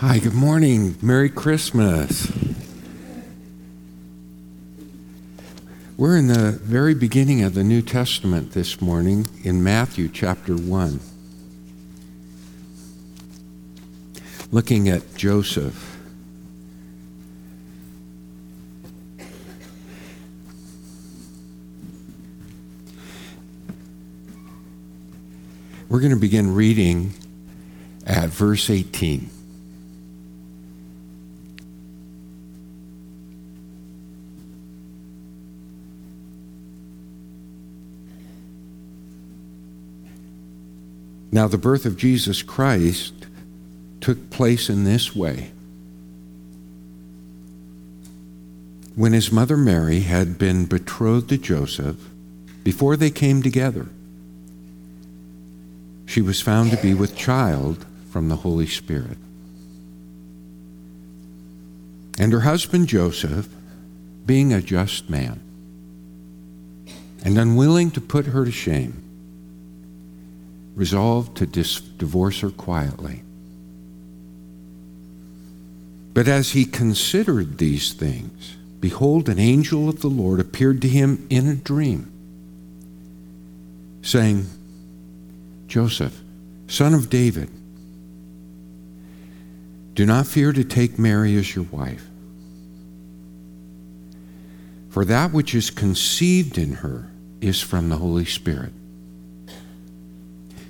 Hi, good morning. Merry Christmas. We're in the very beginning of the New Testament this morning in Matthew chapter 1. Looking at Joseph. We're going to begin reading at verse 18. Now, the birth of Jesus Christ took place in this way. When his mother Mary had been betrothed to Joseph, before they came together, she was found to be with child from the Holy Spirit. And her husband Joseph, being a just man, and unwilling to put her to shame, resolved to dis- divorce her quietly. But as he considered these things, behold, an angel of the Lord appeared to him in a dream, saying, Joseph, son of David, do not fear to take Mary as your wife. For that which is conceived in her is from the Holy Spirit.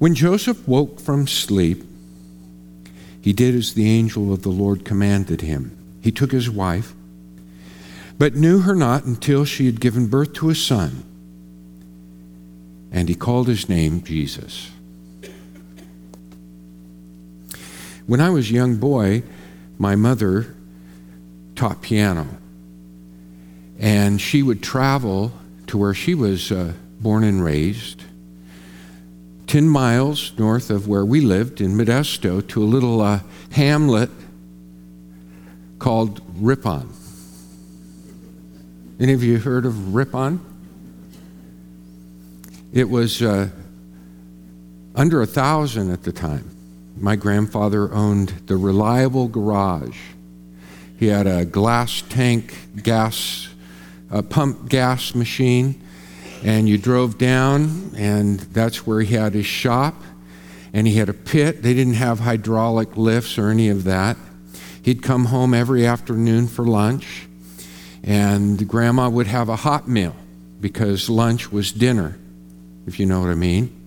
When Joseph woke from sleep, he did as the angel of the Lord commanded him. He took his wife, but knew her not until she had given birth to a son, and he called his name Jesus. When I was a young boy, my mother taught piano, and she would travel to where she was uh, born and raised 10 miles north of where we lived in Modesto to a little uh, hamlet called Ripon. Any of you heard of Ripon? It was uh, under a thousand at the time. My grandfather owned the Reliable Garage. He had a glass tank gas, a pump gas machine and you drove down, and that's where he had his shop. And he had a pit. They didn't have hydraulic lifts or any of that. He'd come home every afternoon for lunch, and grandma would have a hot meal because lunch was dinner, if you know what I mean.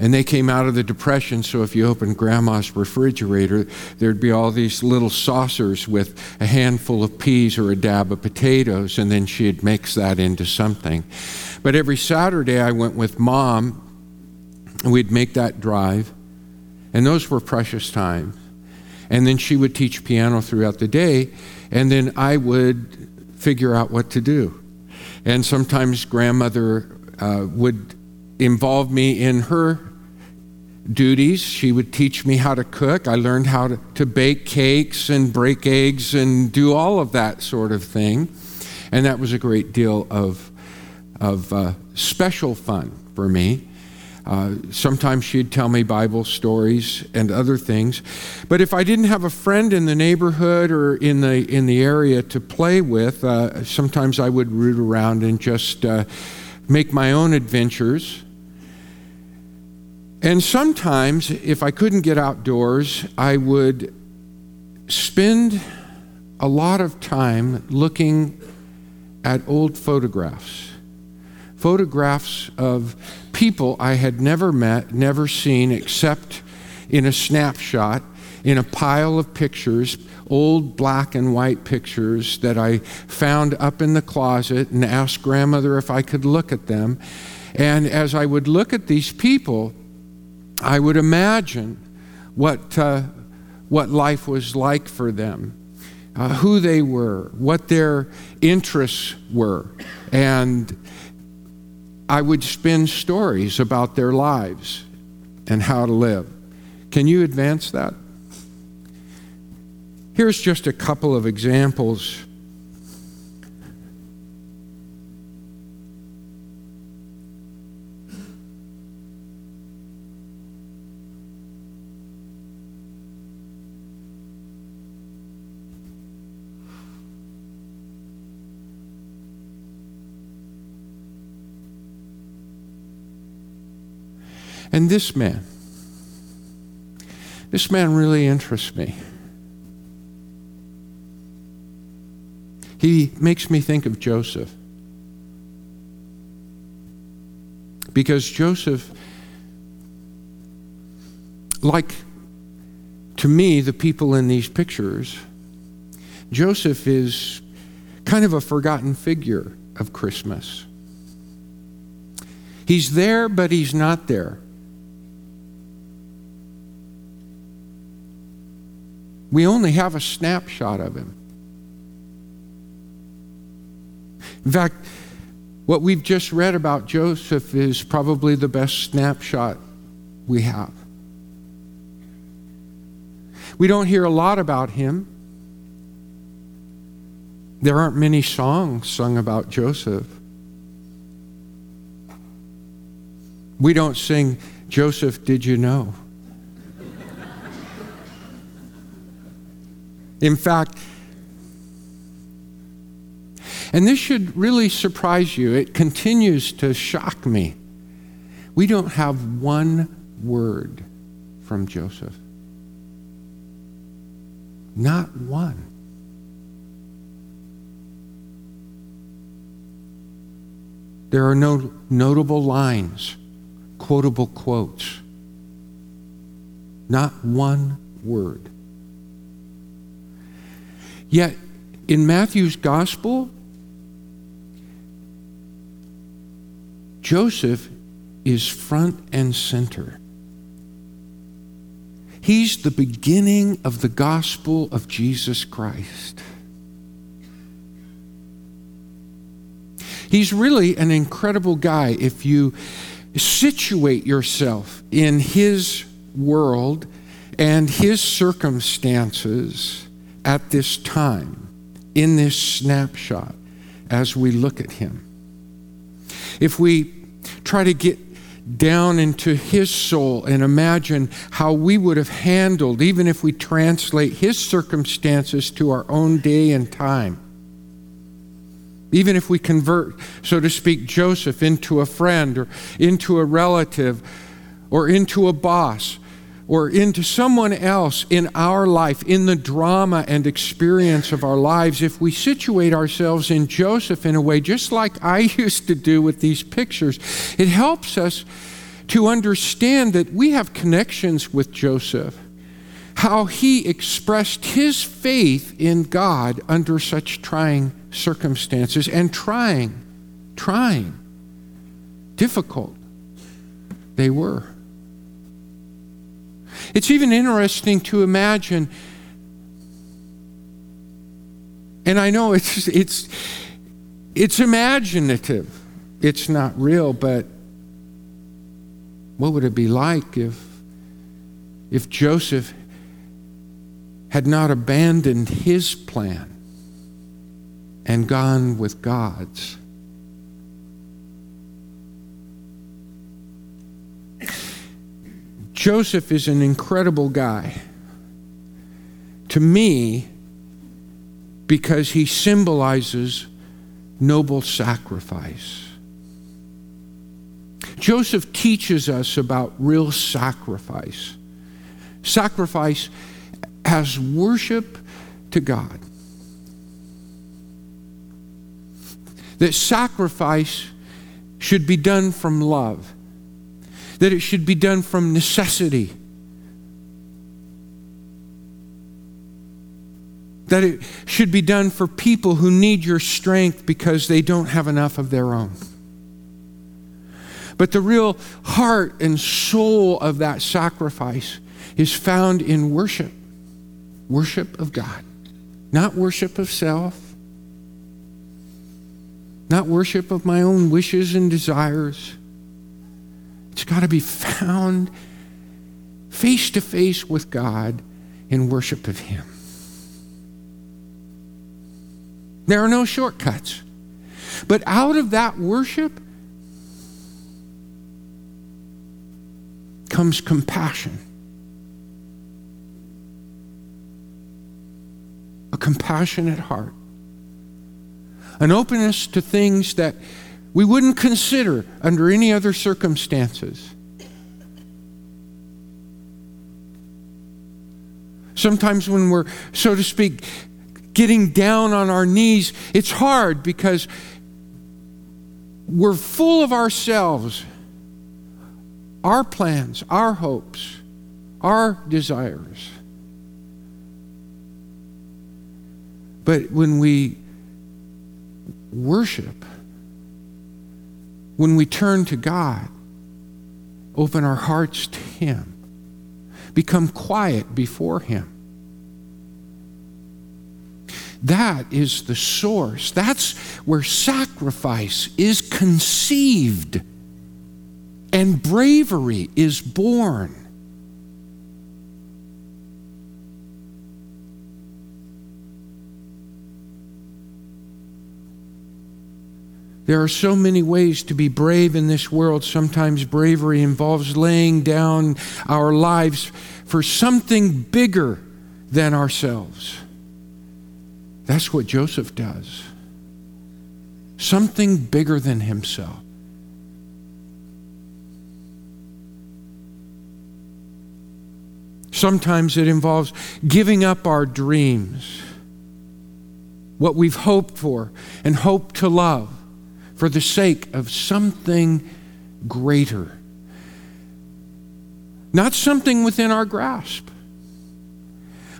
And they came out of the Depression, so if you opened grandma's refrigerator, there'd be all these little saucers with a handful of peas or a dab of potatoes, and then she'd mix that into something. But every Saturday, I went with mom, and we'd make that drive, and those were precious times. And then she would teach piano throughout the day, and then I would figure out what to do. And sometimes grandmother uh, would involve me in her duties. She would teach me how to cook. I learned how to, to bake cakes and break eggs and do all of that sort of thing. And that was a great deal of, of uh, special fun for me. Uh, sometimes she'd tell me Bible stories and other things. But if I didn't have a friend in the neighborhood or in the, in the area to play with, uh, sometimes I would root around and just uh, make my own adventures. And sometimes, if I couldn't get outdoors, I would spend a lot of time looking at old photographs. Photographs of people I had never met, never seen, except in a snapshot, in a pile of pictures, old black and white pictures that I found up in the closet and asked grandmother if I could look at them. And as I would look at these people, I would imagine what, uh, what life was like for them, uh, who they were, what their interests were. And I would spin stories about their lives and how to live. Can you advance that? Here's just a couple of examples And this man, this man really interests me. He makes me think of Joseph. Because Joseph, like to me, the people in these pictures, Joseph is kind of a forgotten figure of Christmas. He's there, but he's not there. We only have a snapshot of him. In fact, what we've just read about Joseph is probably the best snapshot we have. We don't hear a lot about him. There aren't many songs sung about Joseph. We don't sing, Joseph, did you know? In fact, and this should really surprise you, it continues to shock me. We don't have one word from Joseph. Not one. There are no notable lines, quotable quotes. Not one word. Yet, in Matthew's gospel, Joseph is front and center. He's the beginning of the gospel of Jesus Christ. He's really an incredible guy if you situate yourself in his world and his circumstances at this time, in this snapshot, as we look at him. If we try to get down into his soul and imagine how we would have handled, even if we translate his circumstances to our own day and time. Even if we convert, so to speak, Joseph into a friend or into a relative or into a boss, or into someone else in our life, in the drama and experience of our lives, if we situate ourselves in Joseph in a way, just like I used to do with these pictures, it helps us to understand that we have connections with Joseph, how he expressed his faith in God under such trying circumstances and trying, trying, difficult they were. It's even interesting to imagine, and I know it's, it's, it's imaginative, it's not real, but what would it be like if, if Joseph had not abandoned his plan and gone with God's? Joseph is an incredible guy. To me, because he symbolizes noble sacrifice. Joseph teaches us about real sacrifice. Sacrifice as worship to God. That sacrifice should be done from love that it should be done from necessity. That it should be done for people who need your strength because they don't have enough of their own. But the real heart and soul of that sacrifice is found in worship worship of God, not worship of self, not worship of my own wishes and desires. It's got to be found face to face with God in worship of Him. There are no shortcuts. But out of that worship comes compassion. A compassionate heart. An openness to things that we wouldn't consider under any other circumstances. Sometimes, when we're, so to speak, getting down on our knees, it's hard because we're full of ourselves, our plans, our hopes, our desires. But when we worship, when we turn to God, open our hearts to Him, become quiet before Him. That is the source. That's where sacrifice is conceived and bravery is born. There are so many ways to be brave in this world. Sometimes bravery involves laying down our lives for something bigger than ourselves. That's what Joseph does. Something bigger than himself. Sometimes it involves giving up our dreams, what we've hoped for and hoped to love for the sake of something greater. Not something within our grasp,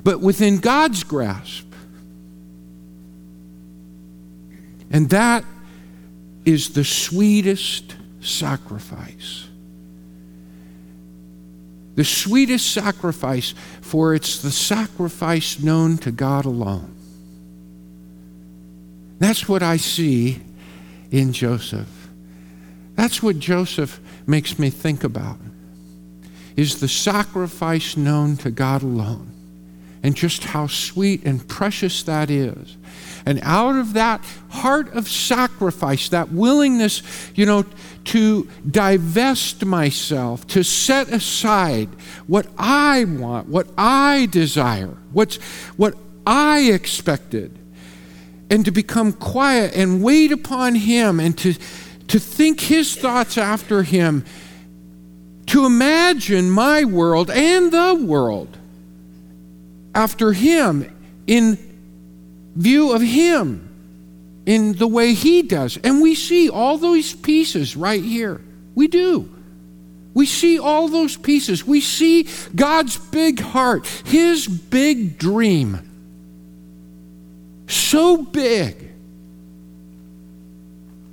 but within God's grasp. And that is the sweetest sacrifice. The sweetest sacrifice, for it's the sacrifice known to God alone. That's what I see in Joseph. That's what Joseph makes me think about. Is the sacrifice known to God alone and just how sweet and precious that is. And out of that heart of sacrifice, that willingness, you know, to divest myself, to set aside what I want, what I desire, what's, what I expected, and to become quiet and wait upon Him and to, to think His thoughts after Him, to imagine my world and the world after Him in view of Him, in the way He does. And we see all those pieces right here. We do. We see all those pieces. We see God's big heart, His big dream so big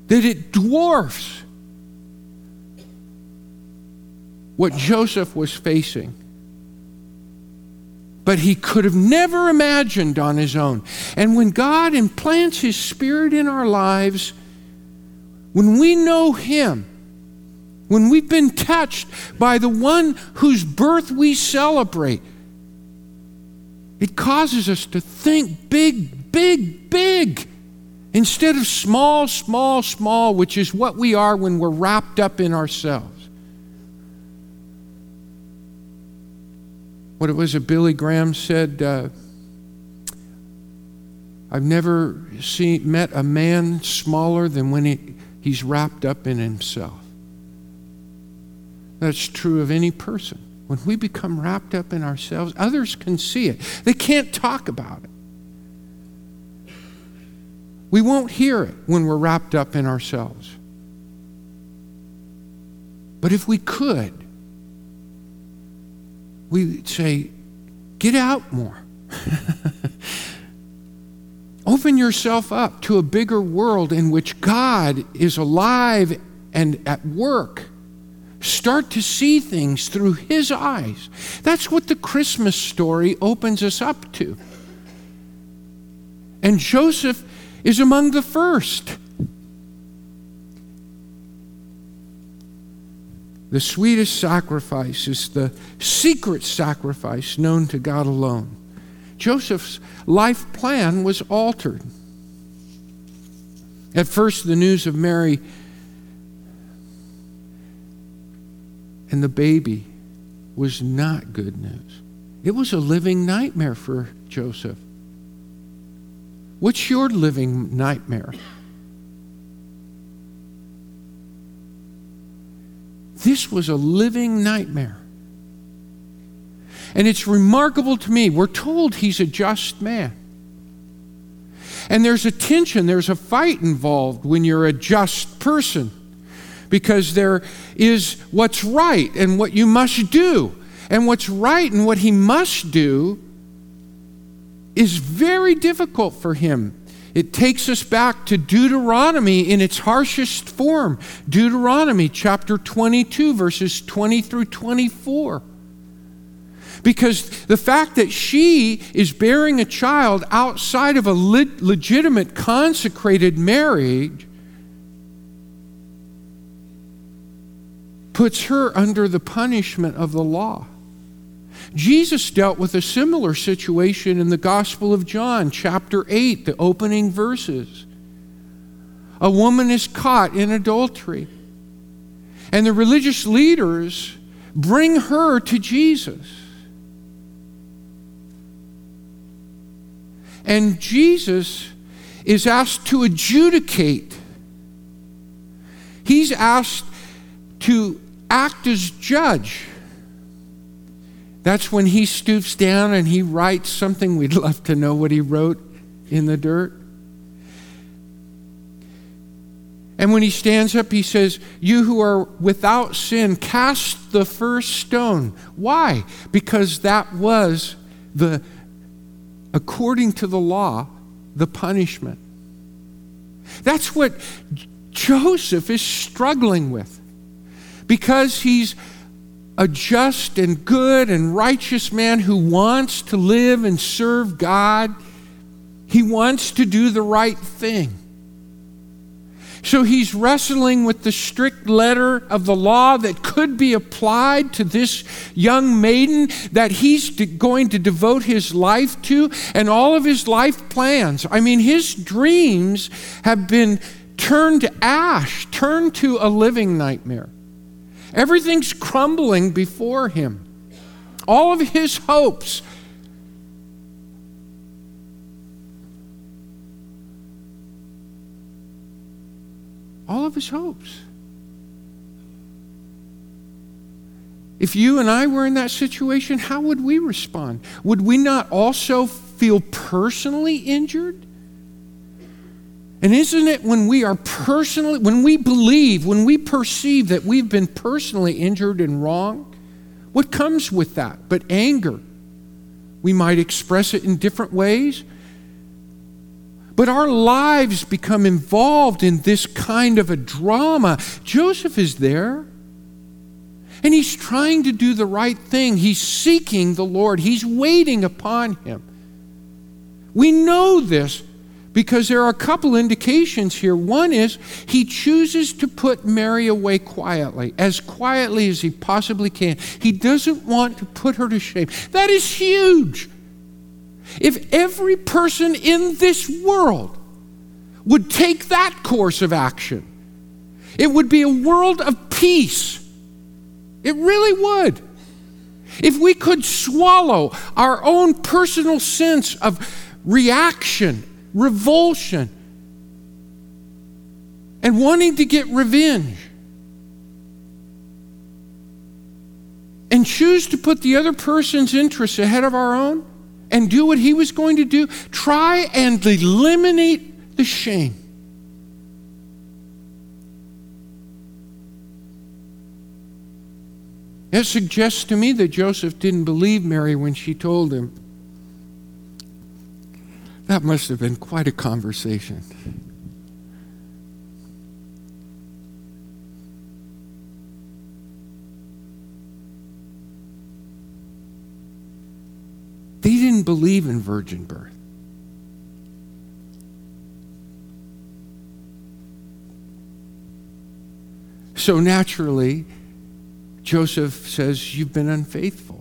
that it dwarfs what Joseph was facing. But he could have never imagined on his own. And when God implants his spirit in our lives, when we know him, when we've been touched by the one whose birth we celebrate, it causes us to think big, big, big, instead of small, small, small, which is what we are when we're wrapped up in ourselves. What it was that Billy Graham said, uh, I've never seen, met a man smaller than when he, he's wrapped up in himself. That's true of any person. When we become wrapped up in ourselves, others can see it. They can't talk about it. We won't hear it when we're wrapped up in ourselves. But if we could, we'd say, get out more. Open yourself up to a bigger world in which God is alive and at work, start to see things through his eyes. That's what the Christmas story opens us up to. And Joseph is among the first. The sweetest sacrifice is the secret sacrifice known to God alone. Joseph's life plan was altered. At first, the news of Mary and the baby was not good news. It was a living nightmare for Joseph. What's your living nightmare? This was a living nightmare. And it's remarkable to me. We're told he's a just man. And there's a tension, there's a fight involved when you're a just person because there is what's right and what you must do. And what's right and what he must do is very difficult for him. It takes us back to Deuteronomy in its harshest form. Deuteronomy chapter 22, verses 20 through 24. Because the fact that she is bearing a child outside of a le- legitimate consecrated marriage puts her under the punishment of the law. Jesus dealt with a similar situation in the Gospel of John, chapter 8, the opening verses. A woman is caught in adultery, and the religious leaders bring her to Jesus. And Jesus is asked to adjudicate. He's asked to act as judge. That's when he stoops down and he writes something. We'd love to know what he wrote in the dirt. And when he stands up, he says, You who are without sin, cast the first stone. Why? Because that was the according to the law, the punishment. That's what Joseph is struggling with. Because he's a just and good and righteous man who wants to live and serve God, he wants to do the right thing. So he's wrestling with the strict letter of the law that could be applied to this young maiden that he's going to devote his life to and all of his life plans. I mean, his dreams have been turned to ash, turned to a living nightmare. Everything's crumbling before him. All of his hopes all of his hopes. If you and I were in that situation, how would we respond? Would we not also feel personally injured? And isn't it when we are personally, when we believe, when we perceive that we've been personally injured and wrong, what comes with that but anger? We might express it in different ways. But our lives become involved in this kind of a drama. Joseph is there. And he's trying to do the right thing. He's seeking the Lord, he's waiting upon him. We know this because there are a couple indications here. One is he chooses to put Mary away quietly, as quietly as he possibly can. He doesn't want to put her to shame. That is huge. If every person in this world would take that course of action, it would be a world of peace. It really would. If we could swallow our own personal sense of reaction, revulsion, and wanting to get revenge, and choose to put the other person's interests ahead of our own, and do what he was going to do, try and eliminate the shame. It suggests to me that Joseph didn't believe Mary when she told him. That must have been quite a conversation. They didn't believe in virgin birth. So naturally, Joseph says, You've been unfaithful.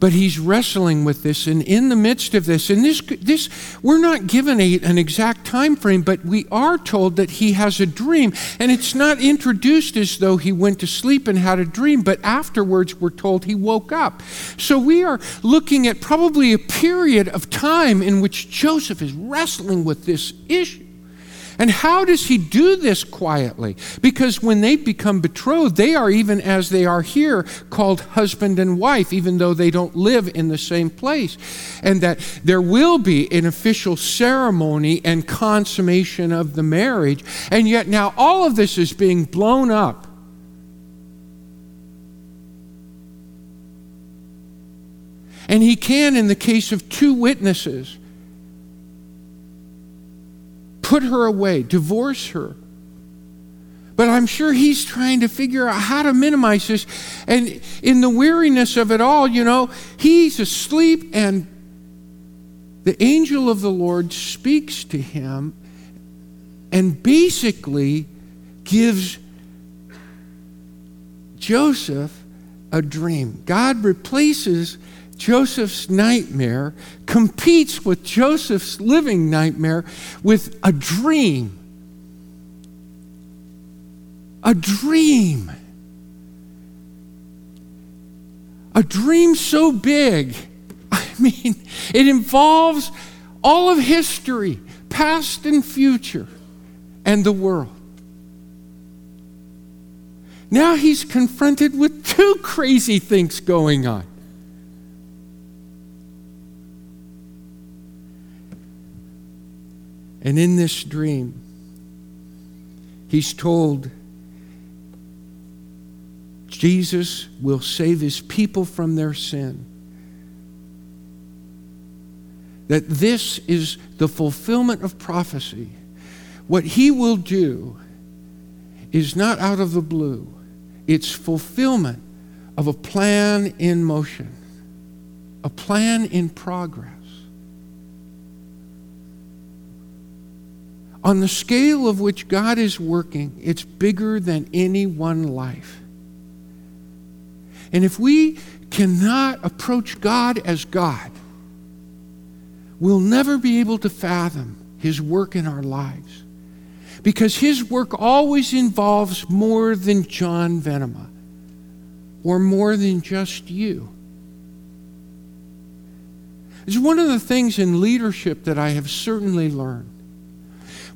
But he's wrestling with this, and in the midst of this, and this, this we're not given a, an exact time frame, but we are told that he has a dream, and it's not introduced as though he went to sleep and had a dream, but afterwards we're told he woke up. So we are looking at probably a period of time in which Joseph is wrestling with this issue. And how does he do this quietly? Because when they become betrothed, they are, even as they are here, called husband and wife, even though they don't live in the same place. And that there will be an official ceremony and consummation of the marriage. And yet now all of this is being blown up. And he can, in the case of two witnesses, put her away, divorce her. But I'm sure he's trying to figure out how to minimize this. And in the weariness of it all, you know, he's asleep, and the angel of the Lord speaks to him and basically gives Joseph a dream. God replaces Joseph's nightmare competes with Joseph's living nightmare with a dream. A dream. A dream so big. I mean, it involves all of history, past and future, and the world. Now he's confronted with two crazy things going on. And in this dream, he's told Jesus will save his people from their sin. That this is the fulfillment of prophecy. What he will do is not out of the blue, it's fulfillment of a plan in motion, a plan in progress. On the scale of which God is working, it's bigger than any one life. And if we cannot approach God as God, we'll never be able to fathom His work in our lives. Because His work always involves more than John Venema or more than just you. It's one of the things in leadership that I have certainly learned.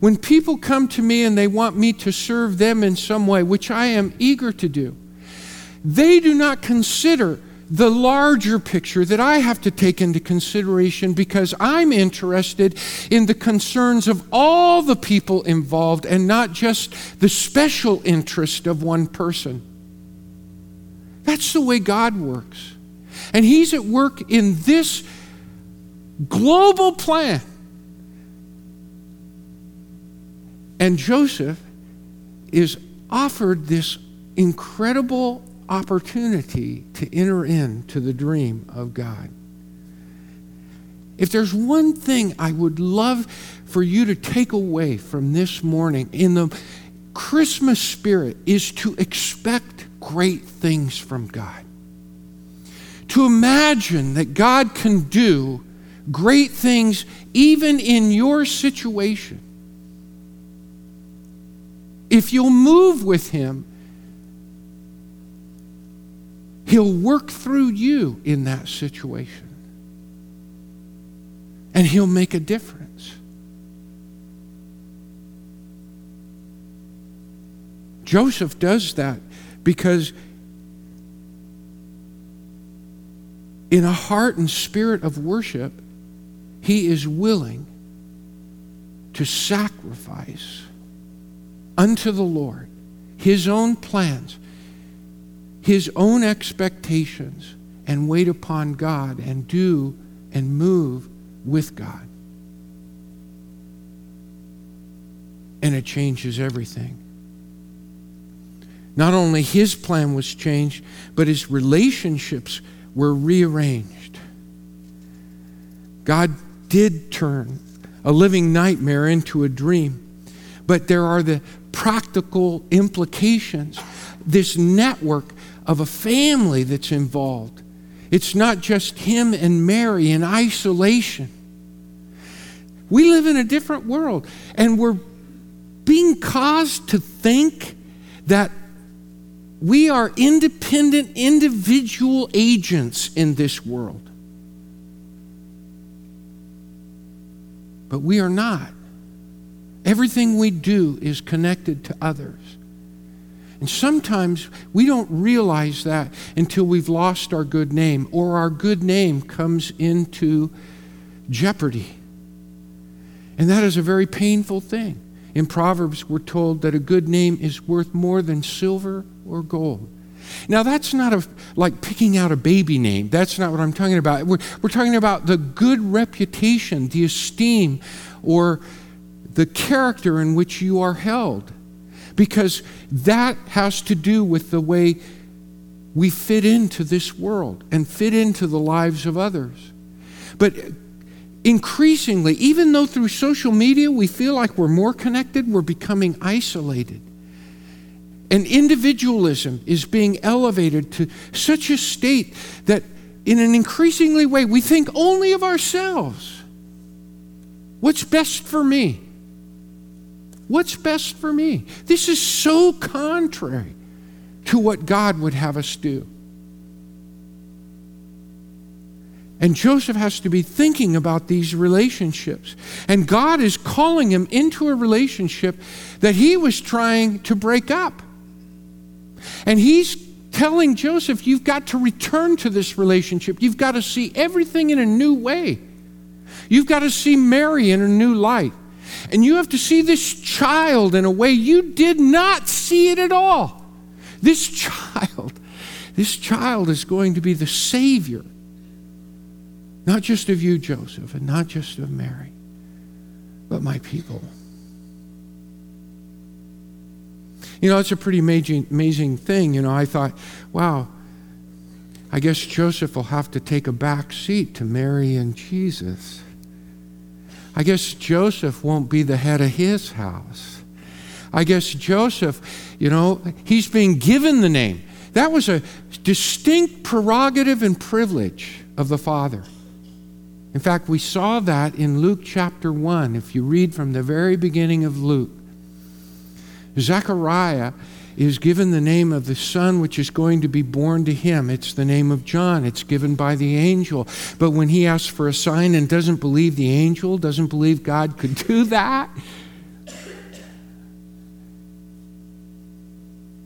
When people come to me and they want me to serve them in some way, which I am eager to do, they do not consider the larger picture that I have to take into consideration because I'm interested in the concerns of all the people involved and not just the special interest of one person. That's the way God works. And He's at work in this global plan And Joseph is offered this incredible opportunity to enter into the dream of God. If there's one thing I would love for you to take away from this morning in the Christmas spirit is to expect great things from God. To imagine that God can do great things even in your situation if you'll move with Him, He'll work through you in that situation. And He'll make a difference. Joseph does that because in a heart and spirit of worship, he is willing to sacrifice unto the Lord his own plans, his own expectations, and wait upon God and do and move with God. And it changes everything. Not only his plan was changed, but his relationships were rearranged. God did turn a living nightmare into a dream, but there are the practical implications. This network of a family that's involved. It's not just him and Mary in isolation. We live in a different world, and we're being caused to think that we are independent individual agents in this world. But we are not. Everything we do is connected to others. And sometimes we don't realize that until we've lost our good name or our good name comes into jeopardy. And that is a very painful thing. In Proverbs, we're told that a good name is worth more than silver or gold. Now, that's not a, like picking out a baby name. That's not what I'm talking about. We're, we're talking about the good reputation, the esteem, or the character in which you are held. Because that has to do with the way we fit into this world and fit into the lives of others. But increasingly, even though through social media we feel like we're more connected, we're becoming isolated. And individualism is being elevated to such a state that, in an increasingly way, we think only of ourselves. What's best for me? What's best for me? This is so contrary to what God would have us do. And Joseph has to be thinking about these relationships. And God is calling him into a relationship that he was trying to break up. And he's telling Joseph, You've got to return to this relationship. You've got to see everything in a new way. You've got to see Mary in a new light. And you have to see this child in a way you did not see it at all. This child, this child is going to be the Savior, not just of you, Joseph, and not just of Mary, but my people. You know, it's a pretty amazing, amazing thing. You know, I thought, wow, I guess Joseph will have to take a back seat to Mary and Jesus. I guess Joseph won't be the head of his house. I guess Joseph, you know, he's being given the name. That was a distinct prerogative and privilege of the Father. In fact, we saw that in Luke chapter 1. If you read from the very beginning of Luke, Zechariah is given the name of the son which is going to be born to him. It's the name of John. It's given by the angel. But when he asks for a sign and doesn't believe the angel, doesn't believe God could do that,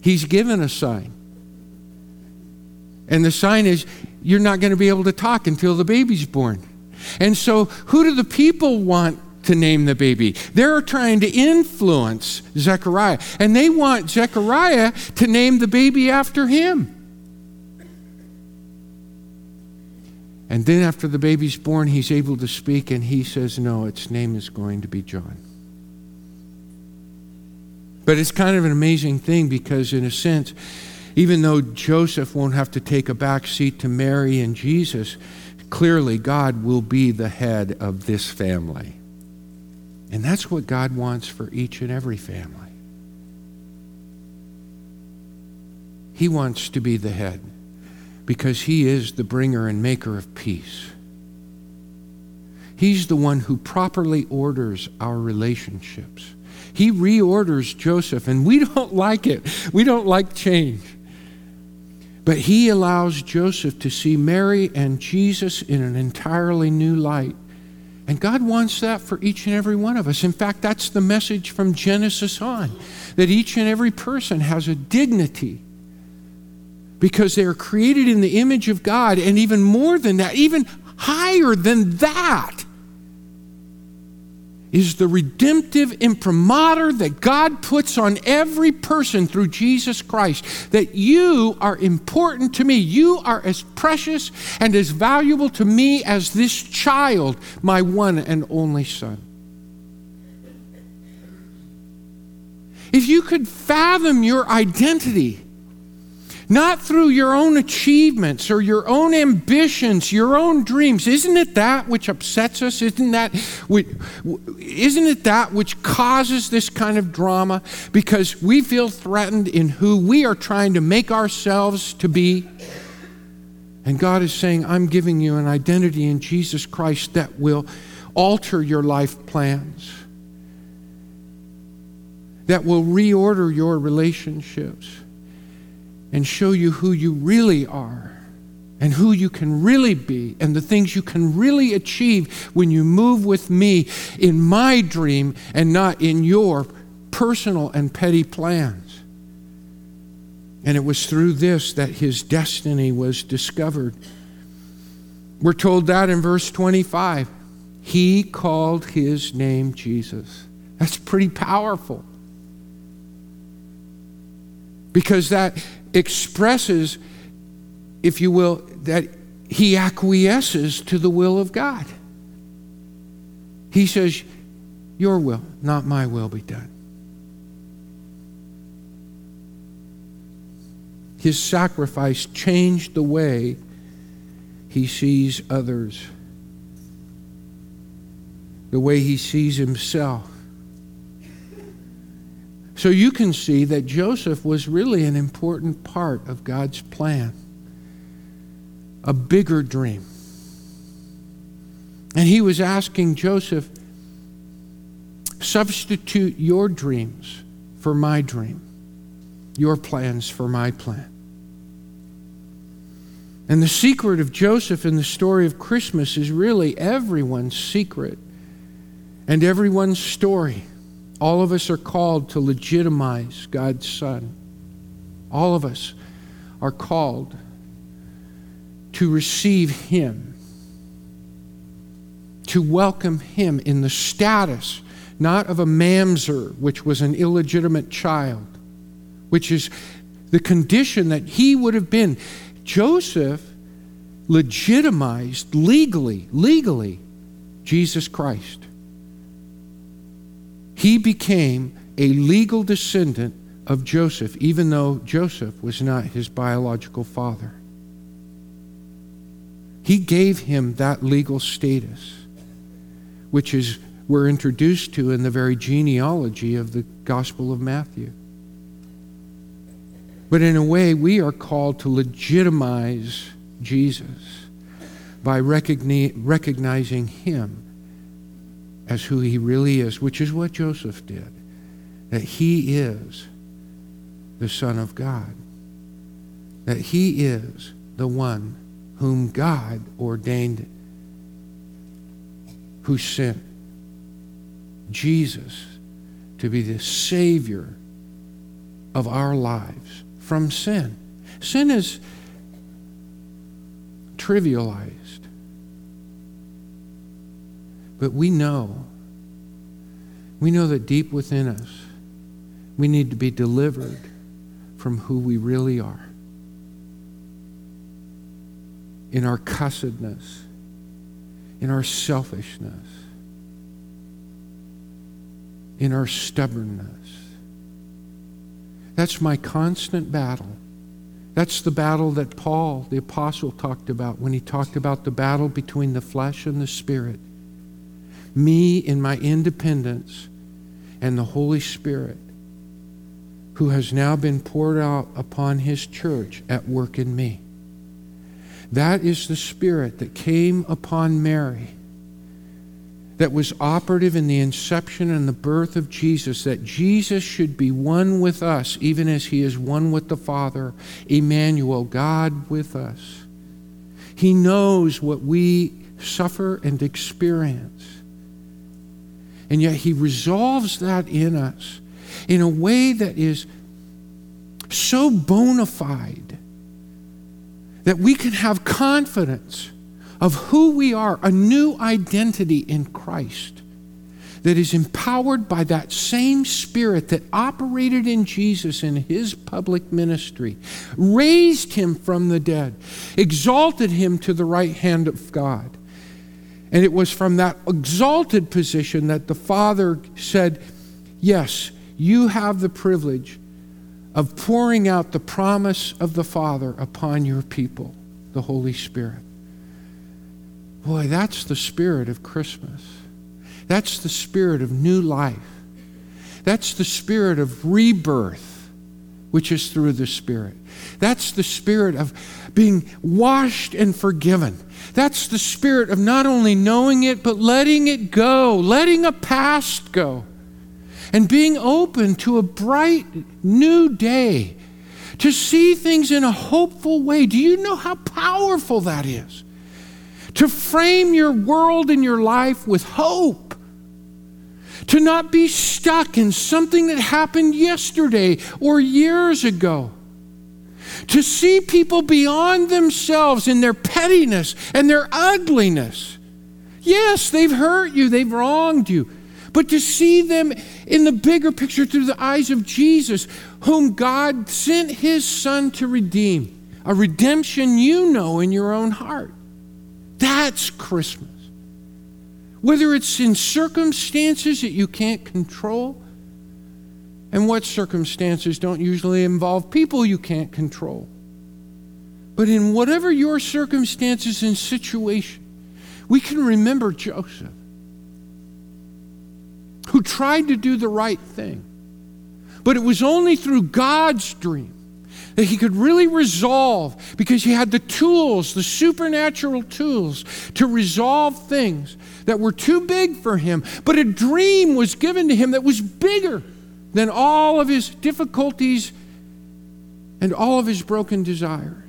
he's given a sign. And the sign is you're not going to be able to talk until the baby's born. And so, who do the people want to name the baby. They're trying to influence Zechariah, and they want Zechariah to name the baby after him. And then, after the baby's born, he's able to speak, and he says, No, its name is going to be John. But it's kind of an amazing thing because, in a sense, even though Joseph won't have to take a back seat to Mary and Jesus, clearly God will be the head of this family. And that's what God wants for each and every family. He wants to be the head because He is the bringer and maker of peace. He's the one who properly orders our relationships. He reorders Joseph, and we don't like it. We don't like change. But he allows Joseph to see Mary and Jesus in an entirely new light. And God wants that for each and every one of us. In fact, that's the message from Genesis on that each and every person has a dignity because they are created in the image of God. And even more than that, even higher than that, is the redemptive imprimatur that God puts on every person through Jesus Christ. That you are important to me. You are as precious and as valuable to me as this child, my one and only son. If you could fathom your identity, not through your own achievements or your own ambitions, your own dreams. Isn't it that which upsets us? Isn't that isn't it that which causes this kind of drama because we feel threatened in who we are trying to make ourselves to be? And God is saying, I'm giving you an identity in Jesus Christ that will alter your life plans, that will reorder your relationships and show you who you really are and who you can really be and the things you can really achieve when you move with me in my dream and not in your personal and petty plans. And it was through this that his destiny was discovered. We're told that in verse 25. He called his name Jesus. That's pretty powerful. Because that expresses, if you will, that he acquiesces to the will of God. He says, Your will, not my will, be done. His sacrifice changed the way he sees others, the way he sees himself. So you can see that Joseph was really an important part of God's plan, a bigger dream. And he was asking Joseph, substitute your dreams for my dream, your plans for my plan. And the secret of Joseph in the story of Christmas is really everyone's secret and everyone's story. All of us are called to legitimize God's Son. All of us are called to receive Him, to welcome Him in the status not of a mamzer, which was an illegitimate child, which is the condition that he would have been. Joseph legitimized legally, legally, Jesus Christ he became a legal descendant of Joseph, even though Joseph was not his biological father. He gave him that legal status, which is we're introduced to in the very genealogy of the Gospel of Matthew. But in a way, we are called to legitimize Jesus by recogni- recognizing him as who he really is, which is what Joseph did. That he is the Son of God. That he is the one whom God ordained, who sent Jesus to be the Savior of our lives from sin. Sin is trivialized. But we know, we know that deep within us, we need to be delivered from who we really are. In our cussedness, in our selfishness, in our stubbornness. That's my constant battle. That's the battle that Paul, the apostle, talked about when he talked about the battle between the flesh and the spirit me in my independence, and the Holy Spirit, who has now been poured out upon His church at work in me. That is the Spirit that came upon Mary, that was operative in the inception and the birth of Jesus, that Jesus should be one with us, even as He is one with the Father, Emmanuel, God with us. He knows what we suffer and experience. And yet he resolves that in us in a way that is so bona fide that we can have confidence of who we are, a new identity in Christ that is empowered by that same Spirit that operated in Jesus in his public ministry, raised him from the dead, exalted him to the right hand of God, and it was from that exalted position that the Father said, Yes, you have the privilege of pouring out the promise of the Father upon your people, the Holy Spirit. Boy, that's the spirit of Christmas. That's the spirit of new life. That's the spirit of rebirth, which is through the Spirit. That's the spirit of being washed and forgiven. That's the spirit of not only knowing it, but letting it go, letting a past go, and being open to a bright new day, to see things in a hopeful way. Do you know how powerful that is? To frame your world and your life with hope. To not be stuck in something that happened yesterday or years ago to see people beyond themselves in their pettiness and their ugliness. Yes, they've hurt you, they've wronged you, but to see them in the bigger picture through the eyes of Jesus, whom God sent his Son to redeem, a redemption you know in your own heart. That's Christmas. Whether it's in circumstances that you can't control, and what circumstances don't usually involve people you can't control. But in whatever your circumstances and situation, we can remember Joseph, who tried to do the right thing. But it was only through God's dream that he could really resolve because he had the tools, the supernatural tools, to resolve things that were too big for him. But a dream was given to him that was bigger than all of his difficulties and all of his broken desires.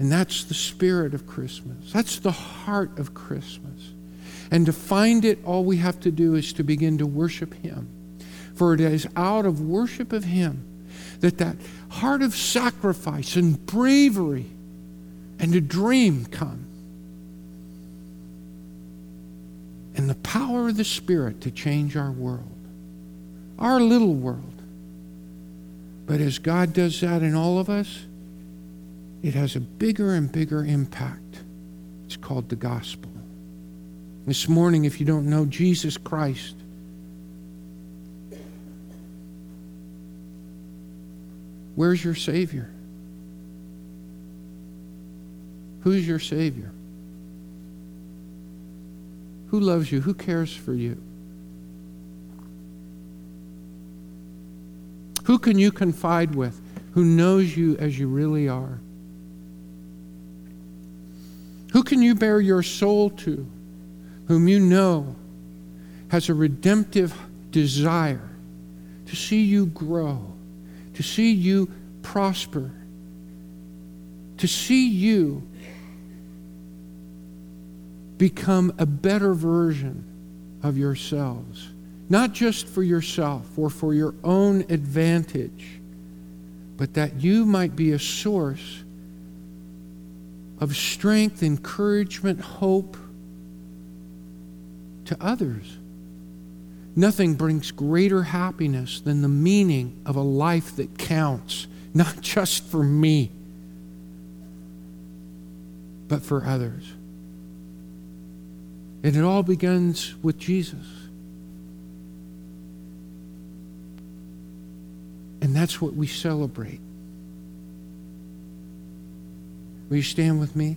And that's the spirit of Christmas. That's the heart of Christmas. And to find it, all we have to do is to begin to worship Him. For it is out of worship of Him that that heart of sacrifice and bravery and a dream come. And the power of the Spirit to change our world, our little world. But as God does that in all of us, it has a bigger and bigger impact. It's called the gospel. This morning, if you don't know Jesus Christ, where's your Savior? Who's your Savior? Who loves you? Who cares for you? Who can you confide with? Who knows you as you really are? Who can you bare your soul to? Whom you know has a redemptive desire to see you grow, to see you prosper, to see you become a better version of yourselves, not just for yourself or for your own advantage, but that you might be a source of strength, encouragement, hope to others. Nothing brings greater happiness than the meaning of a life that counts, not just for me, but for others. And it all begins with Jesus. And that's what we celebrate. Will you stand with me?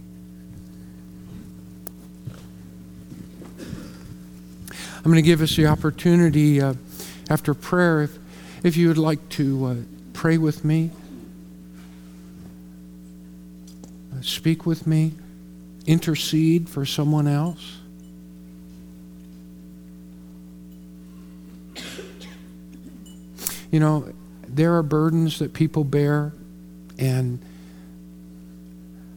I'm going to give us the opportunity uh, after prayer, if, if you would like to uh, pray with me, uh, speak with me, intercede for someone else. You know, there are burdens that people bear, and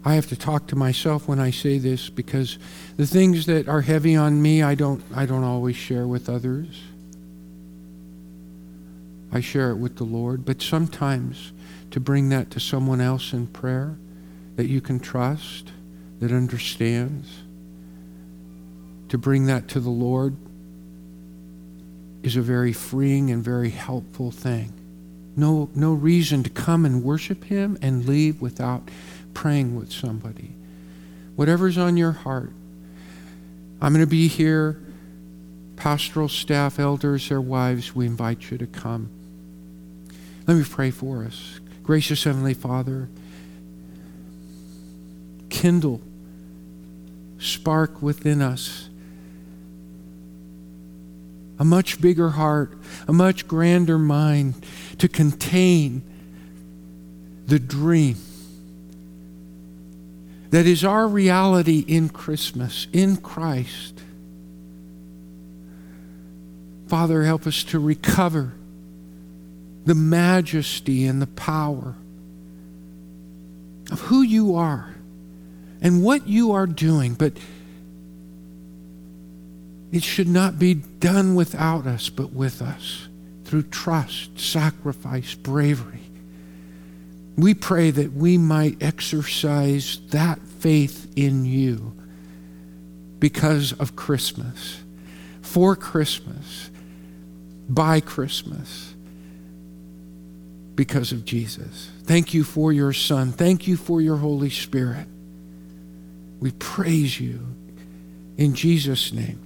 I have to talk to myself when I say this because the things that are heavy on me, I don't, I don't always share with others. I share it with the Lord, but sometimes to bring that to someone else in prayer that you can trust, that understands, to bring that to the Lord is a very freeing and very helpful thing. No, no reason to come and worship Him and leave without praying with somebody. Whatever's on your heart. I'm going to be here. pastoral staff, elders, their wives, we invite you to come. Let me pray for us. Gracious Heavenly Father, kindle, spark within us a much bigger heart, a much grander mind to contain the dream that is our reality in Christmas, in Christ. Father, help us to recover the majesty and the power of who you are and what you are doing, but it should not be done without us, but with us through trust, sacrifice, bravery. We pray that we might exercise that faith in you because of Christmas, for Christmas, by Christmas, because of Jesus. Thank you for your Son. Thank you for your Holy Spirit. We praise you in Jesus' name.